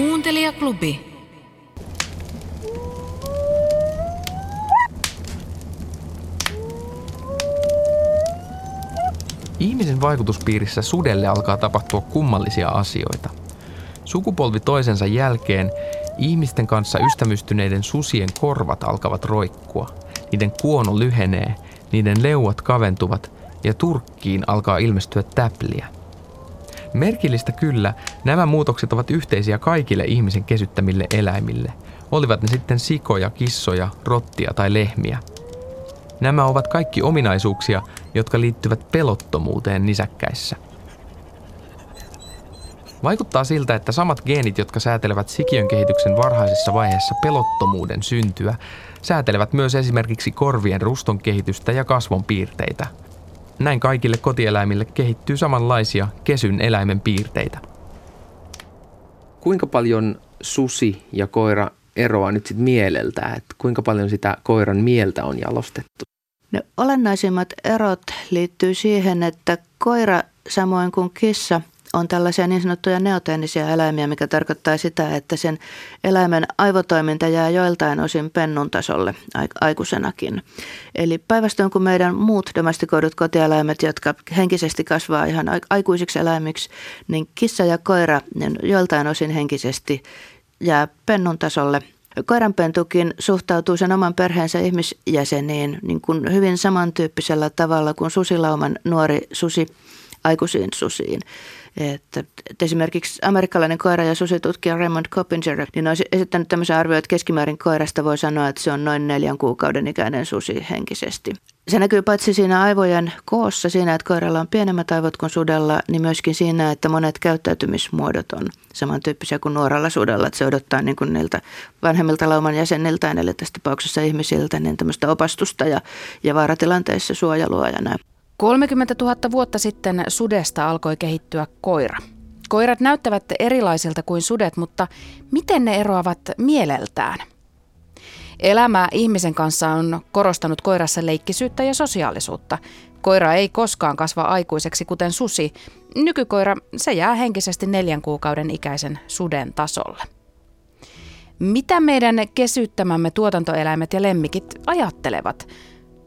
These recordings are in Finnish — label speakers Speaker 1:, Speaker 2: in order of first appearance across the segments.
Speaker 1: Kuuntelijaklubi.
Speaker 2: Ihmisen vaikutuspiirissä sudelle alkaa tapahtua kummallisia asioita. Sukupolvi toisensa jälkeen ihmisten kanssa ystävystyneiden susien korvat alkavat roikkua. Niiden kuono lyhenee, niiden leuat kaventuvat ja turkkiin alkaa ilmestyä täpliä. Merkillistä kyllä, nämä muutokset ovat yhteisiä kaikille ihmisen kesyttämille eläimille, olivat ne sitten sikoja, kissoja, rottia tai lehmiä. Nämä ovat kaikki ominaisuuksia, jotka liittyvät pelottomuuteen nisäkkäissä. Vaikuttaa siltä, että samat geenit, jotka säätelevät sikiön kehityksen varhaisessa vaiheessa pelottomuuden syntyä, säätelevät myös esimerkiksi korvien ruston kehitystä ja kasvon piirteitä. Näin kaikille kotieläimille kehittyy samanlaisia kesyn eläimen piirteitä. Kuinka paljon susi ja koira eroaa nyt sitten mieleltä, että kuinka paljon sitä koiran mieltä on jalostettu?
Speaker 3: Ne olennaisimmat erot liittyy siihen, että koira samoin kuin kissa on tällaisia niin sanottuja neoteenisia eläimiä, mikä tarkoittaa sitä, että sen eläimen aivotoiminta jää joiltain osin pennun tasolle aikuisenakin. Eli päinvastoin kuin meidän muut domestikoidut kotieläimet, jotka henkisesti kasvaa ihan aikuisiksi eläimiksi, niin kissa ja koira niin joiltain osin henkisesti jää pennun tasolle – Koiranpentukin suhtautuu sen oman perheensä ihmisjäseniin niin kuin hyvin samantyyppisellä tavalla kuin susilauman nuori susi aikuisiin susiin. Että, että esimerkiksi amerikkalainen koira- ja susitutkija Raymond Coppinger niin on esittänyt tämmöisen arvioon, että keskimäärin koirasta voi sanoa, että se on noin neljän kuukauden ikäinen susi henkisesti. Se näkyy paitsi siinä aivojen koossa, siinä, että koiralla on pienemmät aivot kuin sudella, niin myöskin siinä, että monet käyttäytymismuodot on samantyyppisiä kuin nuoralla sudella. Että se odottaa niin kuin niiltä vanhemmilta lauman jäseniltään, eli tässä tapauksessa ihmisiltä, niin tämmöistä opastusta ja, ja vaaratilanteissa suojelua ja näin.
Speaker 1: 30 000 vuotta sitten sudesta alkoi kehittyä koira. Koirat näyttävät erilaisilta kuin sudet, mutta miten ne eroavat mieleltään? Elämä ihmisen kanssa on korostanut koirassa leikkisyyttä ja sosiaalisuutta. Koira ei koskaan kasva aikuiseksi kuten susi. Nykykoira, se jää henkisesti neljän kuukauden ikäisen suden tasolle. Mitä meidän kesyttämämme tuotantoeläimet ja lemmikit ajattelevat?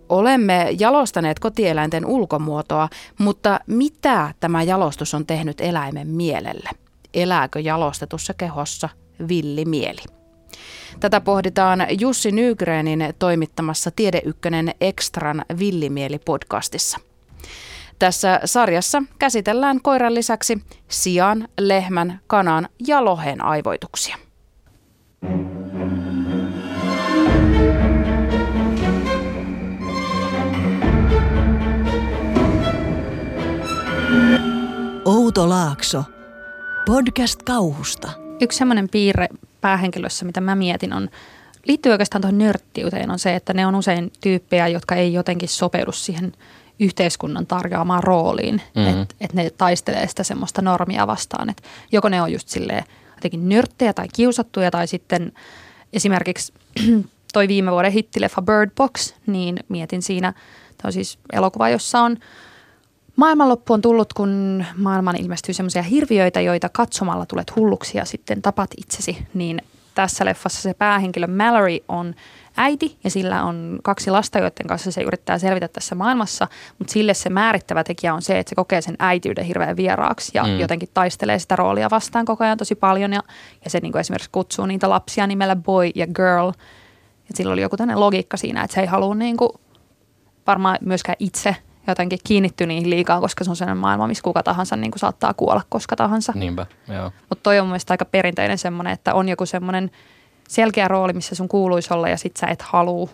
Speaker 1: Olemme jalostaneet kotieläinten ulkomuotoa, mutta mitä tämä jalostus on tehnyt eläimen mielelle? Elääkö jalostetussa kehossa villi mieli? Tätä pohditaan Jussi Nygrenin toimittamassa Tiede Ykkönen Extran Villimieli-podcastissa. Tässä sarjassa käsitellään koiran lisäksi sian, lehmän, kanan ja lohen aivoituksia.
Speaker 4: Outo Laakso. Podcast kauhusta.
Speaker 5: Yksi semmoinen piirre päähenkilössä, mitä mä mietin, on liittyy oikeastaan tuohon nörttiyteen, on se, että ne on usein tyyppejä, jotka ei jotenkin sopeudu siihen yhteiskunnan tarjoamaan rooliin. Mm-hmm. Että et ne taistelee sitä semmoista normia vastaan. Et joko ne on just silleen jotenkin nörttejä tai kiusattuja tai sitten esimerkiksi toi viime vuoden hittileffa Bird Box, niin mietin siinä, tämä on siis elokuva, jossa on – Maailmanloppu on tullut, kun maailmaan ilmestyy semmoisia hirviöitä, joita katsomalla tulet hulluksi ja sitten tapat itsesi. Niin tässä leffassa se päähenkilö Mallory on äiti ja sillä on kaksi lasta, joiden kanssa se yrittää selvitä tässä maailmassa, mutta sille se määrittävä tekijä on se, että se kokee sen äitiyden hirveän vieraaksi ja mm. jotenkin taistelee sitä roolia vastaan koko ajan tosi paljon ja, ja se niin kuin esimerkiksi kutsuu niitä lapsia nimellä boy ja girl. Ja sillä oli joku tämmöinen logiikka siinä, että se ei halua niin kuin varmaan myöskään itse jotenkin kiinnitty niihin liikaa, koska se on sellainen maailma, missä kuka tahansa niin kuin saattaa kuolla koska tahansa.
Speaker 2: Niinpä, joo.
Speaker 5: Mutta toi on mielestäni aika perinteinen semmoinen, että on joku semmoinen selkeä rooli, missä sun kuuluisi olla ja sit sä et halua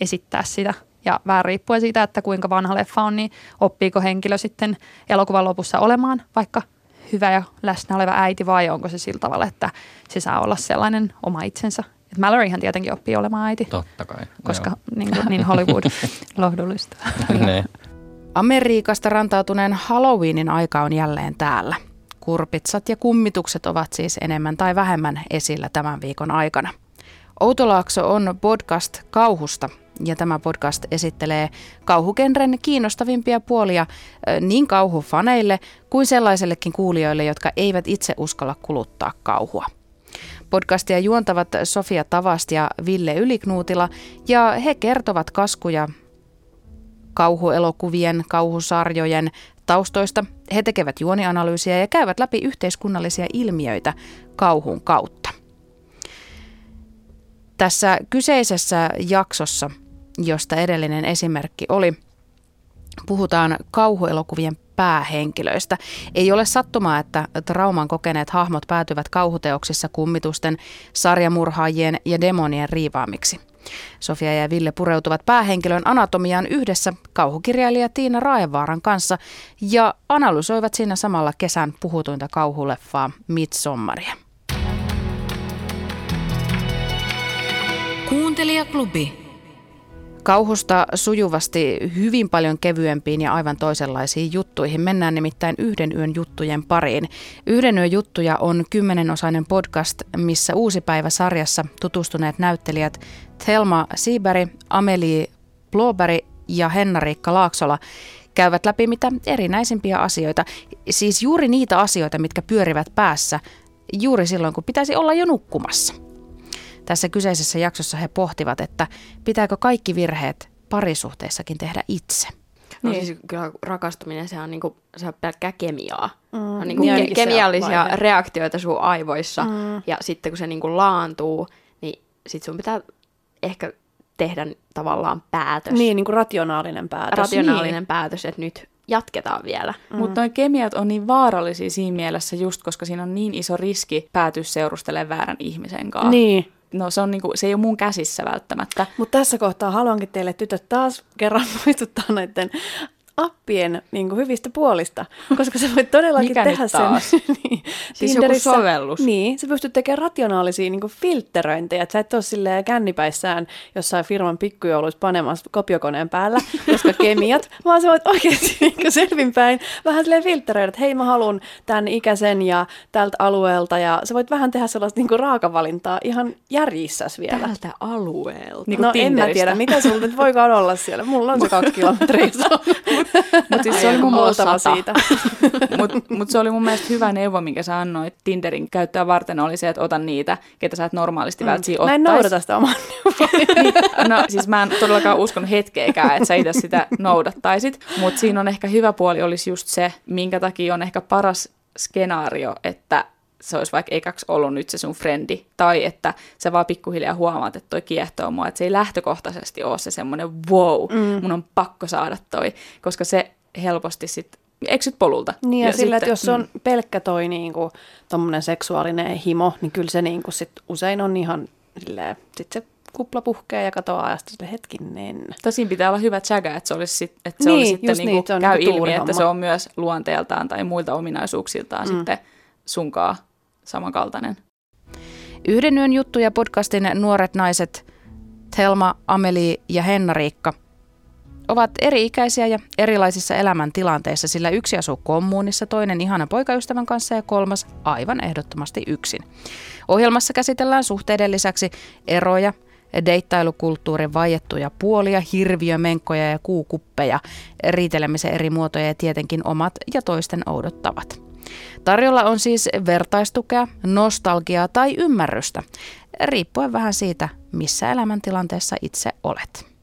Speaker 5: esittää sitä. Ja vähän riippuen siitä, että kuinka vanha leffa on, niin oppiiko henkilö sitten elokuvan lopussa olemaan vaikka hyvä ja läsnä oleva äiti vai onko se sillä tavalla, että se saa olla sellainen oma itsensä. Et Malloryhan tietenkin oppii olemaan äiti.
Speaker 2: Totta kai.
Speaker 5: Koska niin, niin Hollywood lohdullista.
Speaker 1: Amerikasta rantautuneen Halloweenin aika on jälleen täällä. Kurpitsat ja kummitukset ovat siis enemmän tai vähemmän esillä tämän viikon aikana. Outolaakso on podcast kauhusta ja tämä podcast esittelee kauhukenren kiinnostavimpia puolia niin kauhufaneille kuin sellaisellekin kuulijoille, jotka eivät itse uskalla kuluttaa kauhua. Podcastia juontavat Sofia Tavast ja Ville Yliknuutila ja he kertovat kaskuja kauhuelokuvien, kauhusarjojen taustoista. He tekevät juonianalyysiä ja käyvät läpi yhteiskunnallisia ilmiöitä kauhun kautta. Tässä kyseisessä jaksossa, josta edellinen esimerkki oli, puhutaan kauhuelokuvien päähenkilöistä. Ei ole sattumaa, että trauman kokeneet hahmot päätyvät kauhuteoksissa kummitusten, sarjamurhaajien ja demonien riivaamiksi. Sofia ja Ville pureutuvat päähenkilön anatomiaan yhdessä kauhukirjailija Tiina Raevaaran kanssa ja analysoivat siinä samalla kesän puhutuinta kauhuleffaa Midsommaria. Kuuntelijaklubi. Kauhusta sujuvasti hyvin paljon kevyempiin ja aivan toisenlaisiin juttuihin. Mennään nimittäin yhden yön juttujen pariin. Yhden yön juttuja on kymmenenosainen podcast, missä uusi päivä sarjassa tutustuneet näyttelijät Thelma Siiberi, Amelie Blåberg ja Henna-Riikka Laaksola käyvät läpi mitä erinäisimpiä asioita. Siis juuri niitä asioita, mitkä pyörivät päässä juuri silloin, kun pitäisi olla jo nukkumassa. Tässä kyseisessä jaksossa he pohtivat, että pitääkö kaikki virheet parisuhteessakin tehdä itse.
Speaker 6: No niin. siis kyllä rakastuminen, se on, niinku, se on pelkkää kemiaa. Mm. On niinku niin ke- kemiallisia vaihe. reaktioita sun aivoissa. Mm. Ja sitten kun se niinku laantuu, niin sit sun pitää ehkä tehdä tavallaan päätös.
Speaker 7: Niin, niin kuin rationaalinen päätös.
Speaker 6: Rationaalinen niin. päätös, että nyt jatketaan vielä.
Speaker 8: Mm. Mutta noin kemiat on niin vaarallisia siinä mielessä just, koska siinä on niin iso riski päätyä seurustelemaan väärän ihmisen kanssa.
Speaker 7: Niin
Speaker 8: no se, on niinku, se ei ole mun käsissä välttämättä.
Speaker 7: Mutta tässä kohtaa haluankin teille tytöt taas kerran muistuttaa näiden appien niin kuin hyvistä puolista, koska sä voit todellakin
Speaker 8: Mikä
Speaker 7: tehdä sen.
Speaker 8: niin, siis joku sovellus.
Speaker 7: Niin, sä pystyt tekemään rationaalisia niin kuin filtteröintejä, että sä et ole silleen kännipäissään jossain firman pikkujouluissa panemassa kopiokoneen päällä, koska kemiat, vaan sä voit oikeasti niin kuin selvinpäin vähän silleen filtteröidä, että hei mä haluan tämän ikäisen ja tältä alueelta ja sä voit vähän tehdä sellaista niin kuin raakavalintaa ihan järjissäs vielä.
Speaker 6: Tältä alueelta?
Speaker 7: Niin no Tinderistä. en mä tiedä, mitä sulla nyt voikaan olla siellä. Mulla on se kaksi kilometriä.
Speaker 8: Mutta siis se oli mun oltava siitä. Mutta mut se oli mun mielestä hyvä neuvo, minkä sä annoit Tinderin käyttöä varten, oli se, että otan niitä, ketä sä et normaalisti mm. välttämättä ottais.
Speaker 7: Mä en noudata sitä omaa
Speaker 8: niin, No siis mä en todellakaan uskonut hetkeäkään, että sä itse sitä noudattaisit, mutta siinä on ehkä hyvä puoli olisi just se, minkä takia on ehkä paras skenaario, että se olisi vaikka ekaksi ollut nyt se sun frendi, tai että sä vaan pikkuhiljaa huomaat, että toi kiehtoo mua, että se ei lähtökohtaisesti ole se semmoinen wow, mm. mun on pakko saada toi, koska se helposti sitten eksyt polulta.
Speaker 7: Niin ja, ja sillä, että jos se on mm. pelkkä toi niinku, seksuaalinen himo, niin kyllä se niinku sit usein on ihan silleen, sit se kupla puhkee ja katoaa ja sitten hetkinen.
Speaker 8: Tosin pitää olla hyvä chaga, että se, olisi sit, että se niin, olisi sitten niinku, niin, se on käy niinku ilmi, että se on myös luonteeltaan tai muilta ominaisuuksiltaan mm. sitten sunkaa samankaltainen.
Speaker 1: Yhden yön juttuja podcastin nuoret naiset Thelma, Ameli ja Henna-Riikka ovat eri-ikäisiä ja erilaisissa elämäntilanteissa, sillä yksi asuu kommunissa, toinen ihana poikaystävän kanssa ja kolmas aivan ehdottomasti yksin. Ohjelmassa käsitellään suhteiden lisäksi eroja, deittailukulttuurin vaiettuja puolia, hirviömenkkoja ja kuukuppeja, riitelemisen eri muotoja ja tietenkin omat ja toisten oudottavat. Tarjolla on siis vertaistukea, nostalgiaa tai ymmärrystä, riippuen vähän siitä, missä elämäntilanteessa itse olet.